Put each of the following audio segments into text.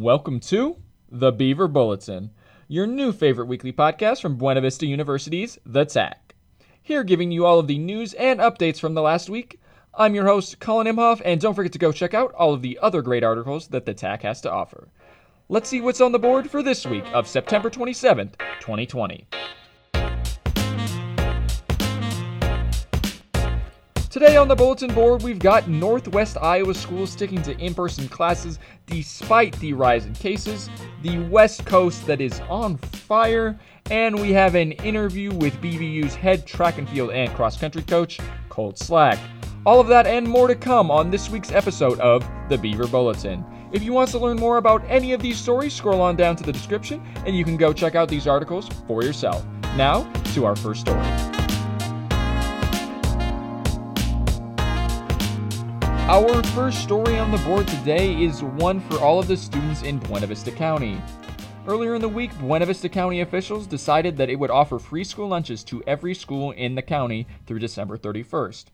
Welcome to the Beaver Bulletin, your new favorite weekly podcast from Buena Vista University's The Tack. Here, giving you all of the news and updates from the last week. I'm your host, Colin Imhoff, and don't forget to go check out all of the other great articles that The Tack has to offer. Let's see what's on the board for this week of September 27th, 2020. Today on the bulletin board, we've got Northwest Iowa schools sticking to in person classes despite the rise in cases, the West Coast that is on fire, and we have an interview with BVU's head track and field and cross country coach, Colt Slack. All of that and more to come on this week's episode of the Beaver Bulletin. If you want to learn more about any of these stories, scroll on down to the description and you can go check out these articles for yourself. Now, to our first story. Our first story on the board today is one for all of the students in Buena Vista County. Earlier in the week, Buena Vista County officials decided that it would offer free school lunches to every school in the county through December 31st.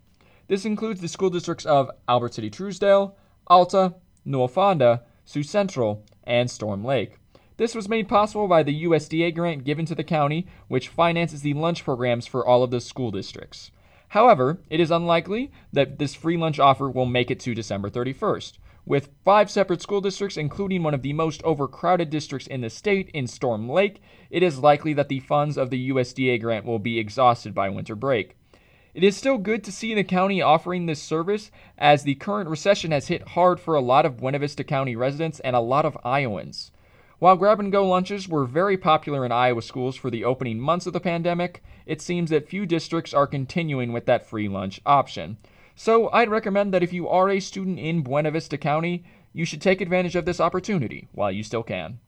This includes the school districts of Albert City Truesdale, Alta, Newell Fonda, Sioux Central, and Storm Lake. This was made possible by the USDA grant given to the county, which finances the lunch programs for all of the school districts. However, it is unlikely that this free lunch offer will make it to December 31st. With five separate school districts, including one of the most overcrowded districts in the state in Storm Lake, it is likely that the funds of the USDA grant will be exhausted by winter break. It is still good to see the county offering this service, as the current recession has hit hard for a lot of Buena Vista County residents and a lot of Iowans. While grab and go lunches were very popular in Iowa schools for the opening months of the pandemic, it seems that few districts are continuing with that free lunch option. So I'd recommend that if you are a student in Buena Vista County, you should take advantage of this opportunity while you still can.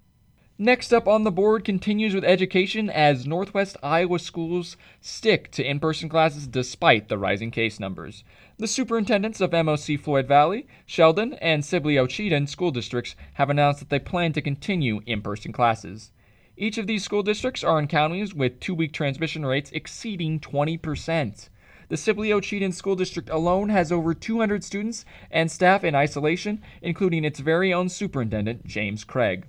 Next up on the board continues with education as Northwest Iowa schools stick to in person classes despite the rising case numbers. The superintendents of MOC Floyd Valley, Sheldon, and Sibley Ocheyedan school districts have announced that they plan to continue in person classes. Each of these school districts are in counties with two week transmission rates exceeding 20%. The Sibley Ocheyedan School District alone has over 200 students and staff in isolation, including its very own superintendent, James Craig.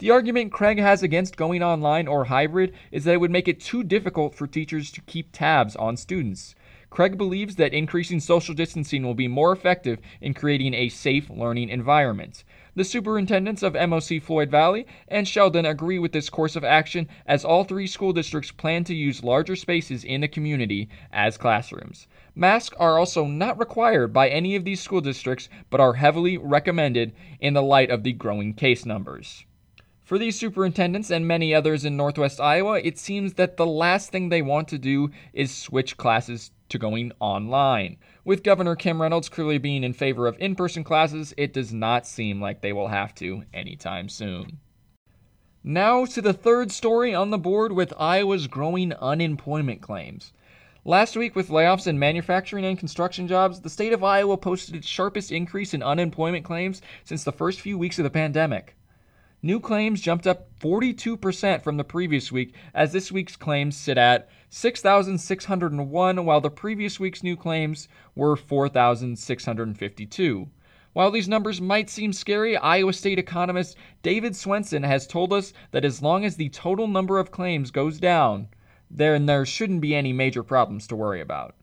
The argument Craig has against going online or hybrid is that it would make it too difficult for teachers to keep tabs on students. Craig believes that increasing social distancing will be more effective in creating a safe learning environment. The superintendents of MOC Floyd Valley and Sheldon agree with this course of action as all three school districts plan to use larger spaces in the community as classrooms. Masks are also not required by any of these school districts but are heavily recommended in the light of the growing case numbers. For these superintendents and many others in Northwest Iowa, it seems that the last thing they want to do is switch classes to going online. With Governor Kim Reynolds clearly being in favor of in person classes, it does not seem like they will have to anytime soon. Now to the third story on the board with Iowa's growing unemployment claims. Last week, with layoffs in manufacturing and construction jobs, the state of Iowa posted its sharpest increase in unemployment claims since the first few weeks of the pandemic. New claims jumped up 42% from the previous week, as this week's claims sit at 6,601, while the previous week's new claims were 4,652. While these numbers might seem scary, Iowa State economist David Swenson has told us that as long as the total number of claims goes down, then there shouldn't be any major problems to worry about.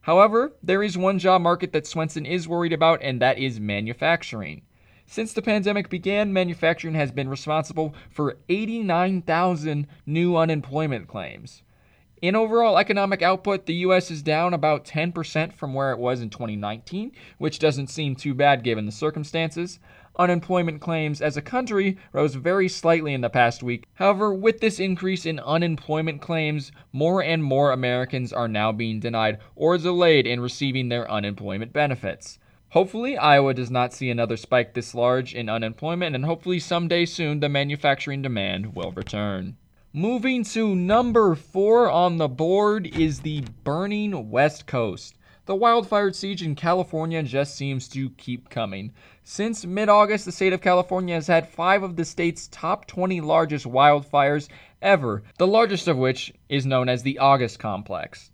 However, there is one job market that Swenson is worried about, and that is manufacturing. Since the pandemic began, manufacturing has been responsible for 89,000 new unemployment claims. In overall economic output, the U.S. is down about 10% from where it was in 2019, which doesn't seem too bad given the circumstances. Unemployment claims as a country rose very slightly in the past week. However, with this increase in unemployment claims, more and more Americans are now being denied or delayed in receiving their unemployment benefits. Hopefully, Iowa does not see another spike this large in unemployment, and hopefully, someday soon, the manufacturing demand will return. Moving to number four on the board is the burning West Coast. The wildfire siege in California just seems to keep coming. Since mid August, the state of California has had five of the state's top 20 largest wildfires ever, the largest of which is known as the August Complex.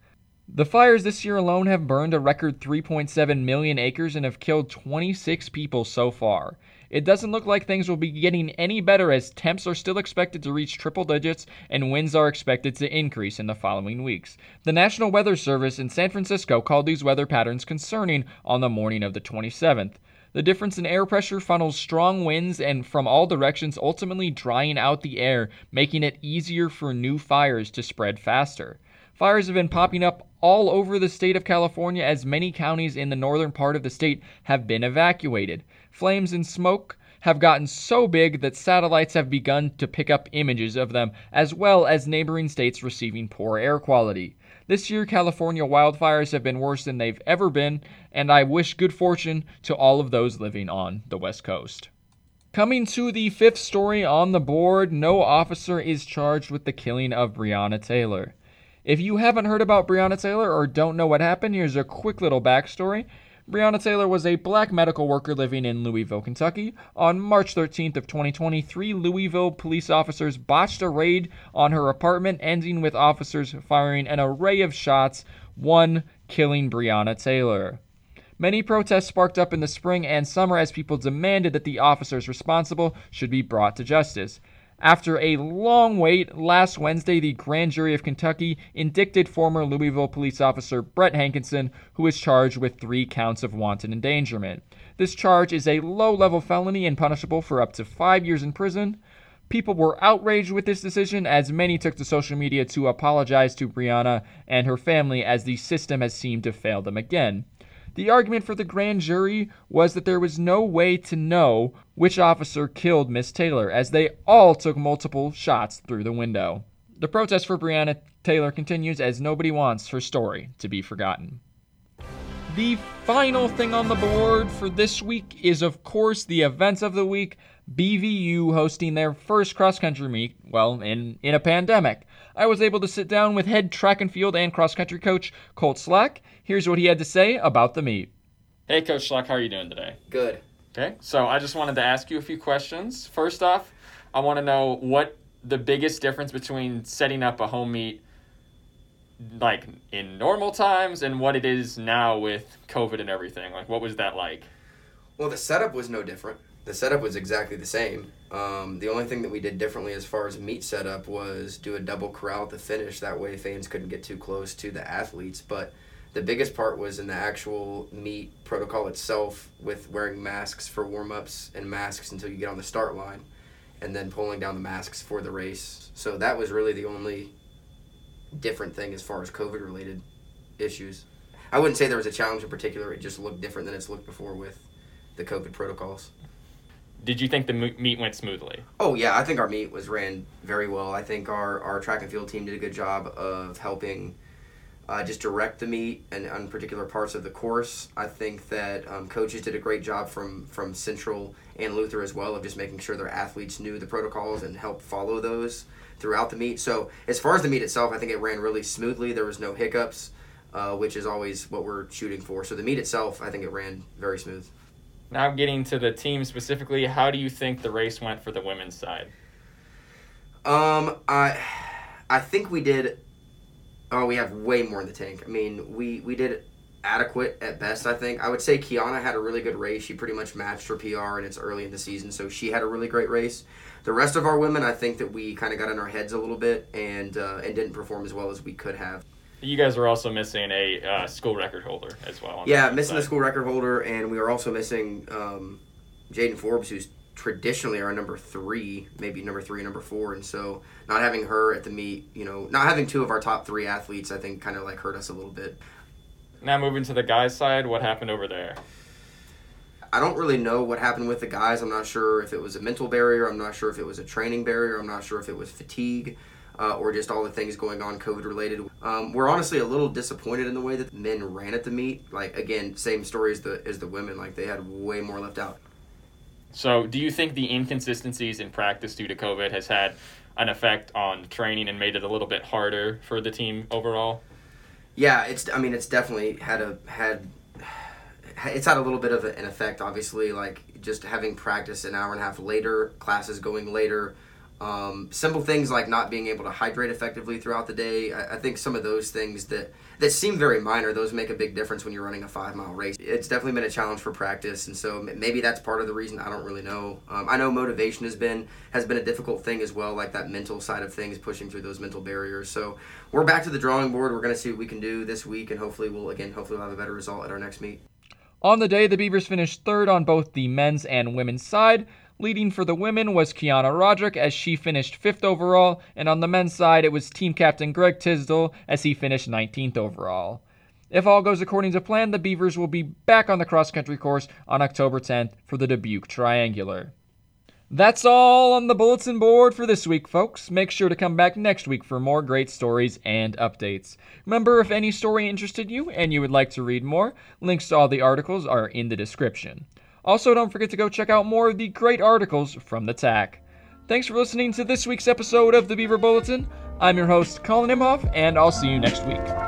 The fires this year alone have burned a record 3.7 million acres and have killed 26 people so far. It doesn't look like things will be getting any better as temps are still expected to reach triple digits and winds are expected to increase in the following weeks. The National Weather Service in San Francisco called these weather patterns concerning on the morning of the 27th. The difference in air pressure funnels strong winds and from all directions, ultimately drying out the air, making it easier for new fires to spread faster. Fires have been popping up all over the state of California as many counties in the northern part of the state have been evacuated. Flames and smoke have gotten so big that satellites have begun to pick up images of them, as well as neighboring states receiving poor air quality. This year, California wildfires have been worse than they've ever been, and I wish good fortune to all of those living on the West Coast. Coming to the fifth story on the board, no officer is charged with the killing of Breonna Taylor. If you haven't heard about Breonna Taylor or don't know what happened, here's a quick little backstory. Breonna Taylor was a black medical worker living in Louisville, Kentucky. On March 13th of 2023, Louisville police officers botched a raid on her apartment, ending with officers firing an array of shots, one killing Breonna Taylor. Many protests sparked up in the spring and summer as people demanded that the officers responsible should be brought to justice. After a long wait, last Wednesday, the grand jury of Kentucky indicted former Louisville police officer Brett Hankison, who is charged with three counts of wanton endangerment. This charge is a low level felony and punishable for up to five years in prison. People were outraged with this decision as many took to social media to apologize to Breonna and her family as the system has seemed to fail them again. The argument for the grand jury was that there was no way to know which officer killed Miss Taylor, as they all took multiple shots through the window. The protest for Breonna Taylor continues as nobody wants her story to be forgotten. The final thing on the board for this week is, of course, the events of the week. BVU hosting their first cross country meet, well, in, in a pandemic. I was able to sit down with head track and field and cross country coach Colt Slack. Here's what he had to say about the meet. Hey, Coach Slack, how are you doing today? Good. Okay, so I just wanted to ask you a few questions. First off, I want to know what the biggest difference between setting up a home meet like in normal times and what it is now with COVID and everything. Like, what was that like? Well, the setup was no different the setup was exactly the same. Um, the only thing that we did differently as far as meet setup was do a double corral at the finish. That way, fans couldn't get too close to the athletes. But the biggest part was in the actual meet protocol itself, with wearing masks for warm ups and masks until you get on the start line, and then pulling down the masks for the race. So that was really the only different thing as far as COVID related issues. I wouldn't say there was a challenge in particular. It just looked different than it's looked before with the COVID protocols did you think the meet went smoothly? Oh yeah, I think our meet was ran very well. I think our, our track and field team did a good job of helping uh, just direct the meet and on particular parts of the course. I think that um, coaches did a great job from from Central and Luther as well of just making sure their athletes knew the protocols and helped follow those throughout the meet. So as far as the meet itself, I think it ran really smoothly. There was no hiccups, uh, which is always what we're shooting for. So the meet itself, I think it ran very smooth. Now getting to the team specifically, how do you think the race went for the women's side? Um, I, I think we did. Oh, we have way more in the tank. I mean, we we did adequate at best. I think I would say Kiana had a really good race. She pretty much matched her PR, and it's early in the season, so she had a really great race. The rest of our women, I think that we kind of got in our heads a little bit and uh, and didn't perform as well as we could have. You guys were also missing a uh, school record holder as well. Yeah, missing side. the school record holder, and we were also missing um, Jaden Forbes, who's traditionally our number three, maybe number three, number four, and so not having her at the meet, you know, not having two of our top three athletes, I think kind of like hurt us a little bit. Now moving to the guys' side, what happened over there? I don't really know what happened with the guys. I'm not sure if it was a mental barrier. I'm not sure if it was a training barrier. I'm not sure if it was fatigue uh, or just all the things going on COVID related. Um, we're honestly a little disappointed in the way that men ran at the meet. Like again, same story as the as the women. Like they had way more left out. So, do you think the inconsistencies in practice due to COVID has had an effect on training and made it a little bit harder for the team overall? Yeah, it's. I mean, it's definitely had a had. It's had a little bit of an effect, obviously. Like just having practice an hour and a half later, classes going later, Um, simple things like not being able to hydrate effectively throughout the day. I, I, think some of those things that that seem very minor, those make a big difference when you're running a five mile race. It's definitely been a challenge for practice, and so maybe that's part of the reason. I don't really know. Um, I know motivation has been has been a difficult thing as well, like that mental side of things, pushing through those mental barriers. So we're back to the drawing board. We're going to see what we can do this week, and hopefully we'll again hopefully we'll have a better result at our next meet. On the day, the Beavers finished third on both the men's and women's side. Leading for the women was Kiana Roderick as she finished 5th overall, and on the men's side it was team captain Greg Tisdall as he finished 19th overall. If all goes according to plan, the Beavers will be back on the cross country course on October 10th for the Dubuque Triangular. That's all on the bulletin board for this week, folks. Make sure to come back next week for more great stories and updates. Remember, if any story interested you and you would like to read more, links to all the articles are in the description. Also, don't forget to go check out more of the great articles from the Tack. Thanks for listening to this week's episode of the Beaver Bulletin. I'm your host, Colin Imhoff, and I'll see you next week.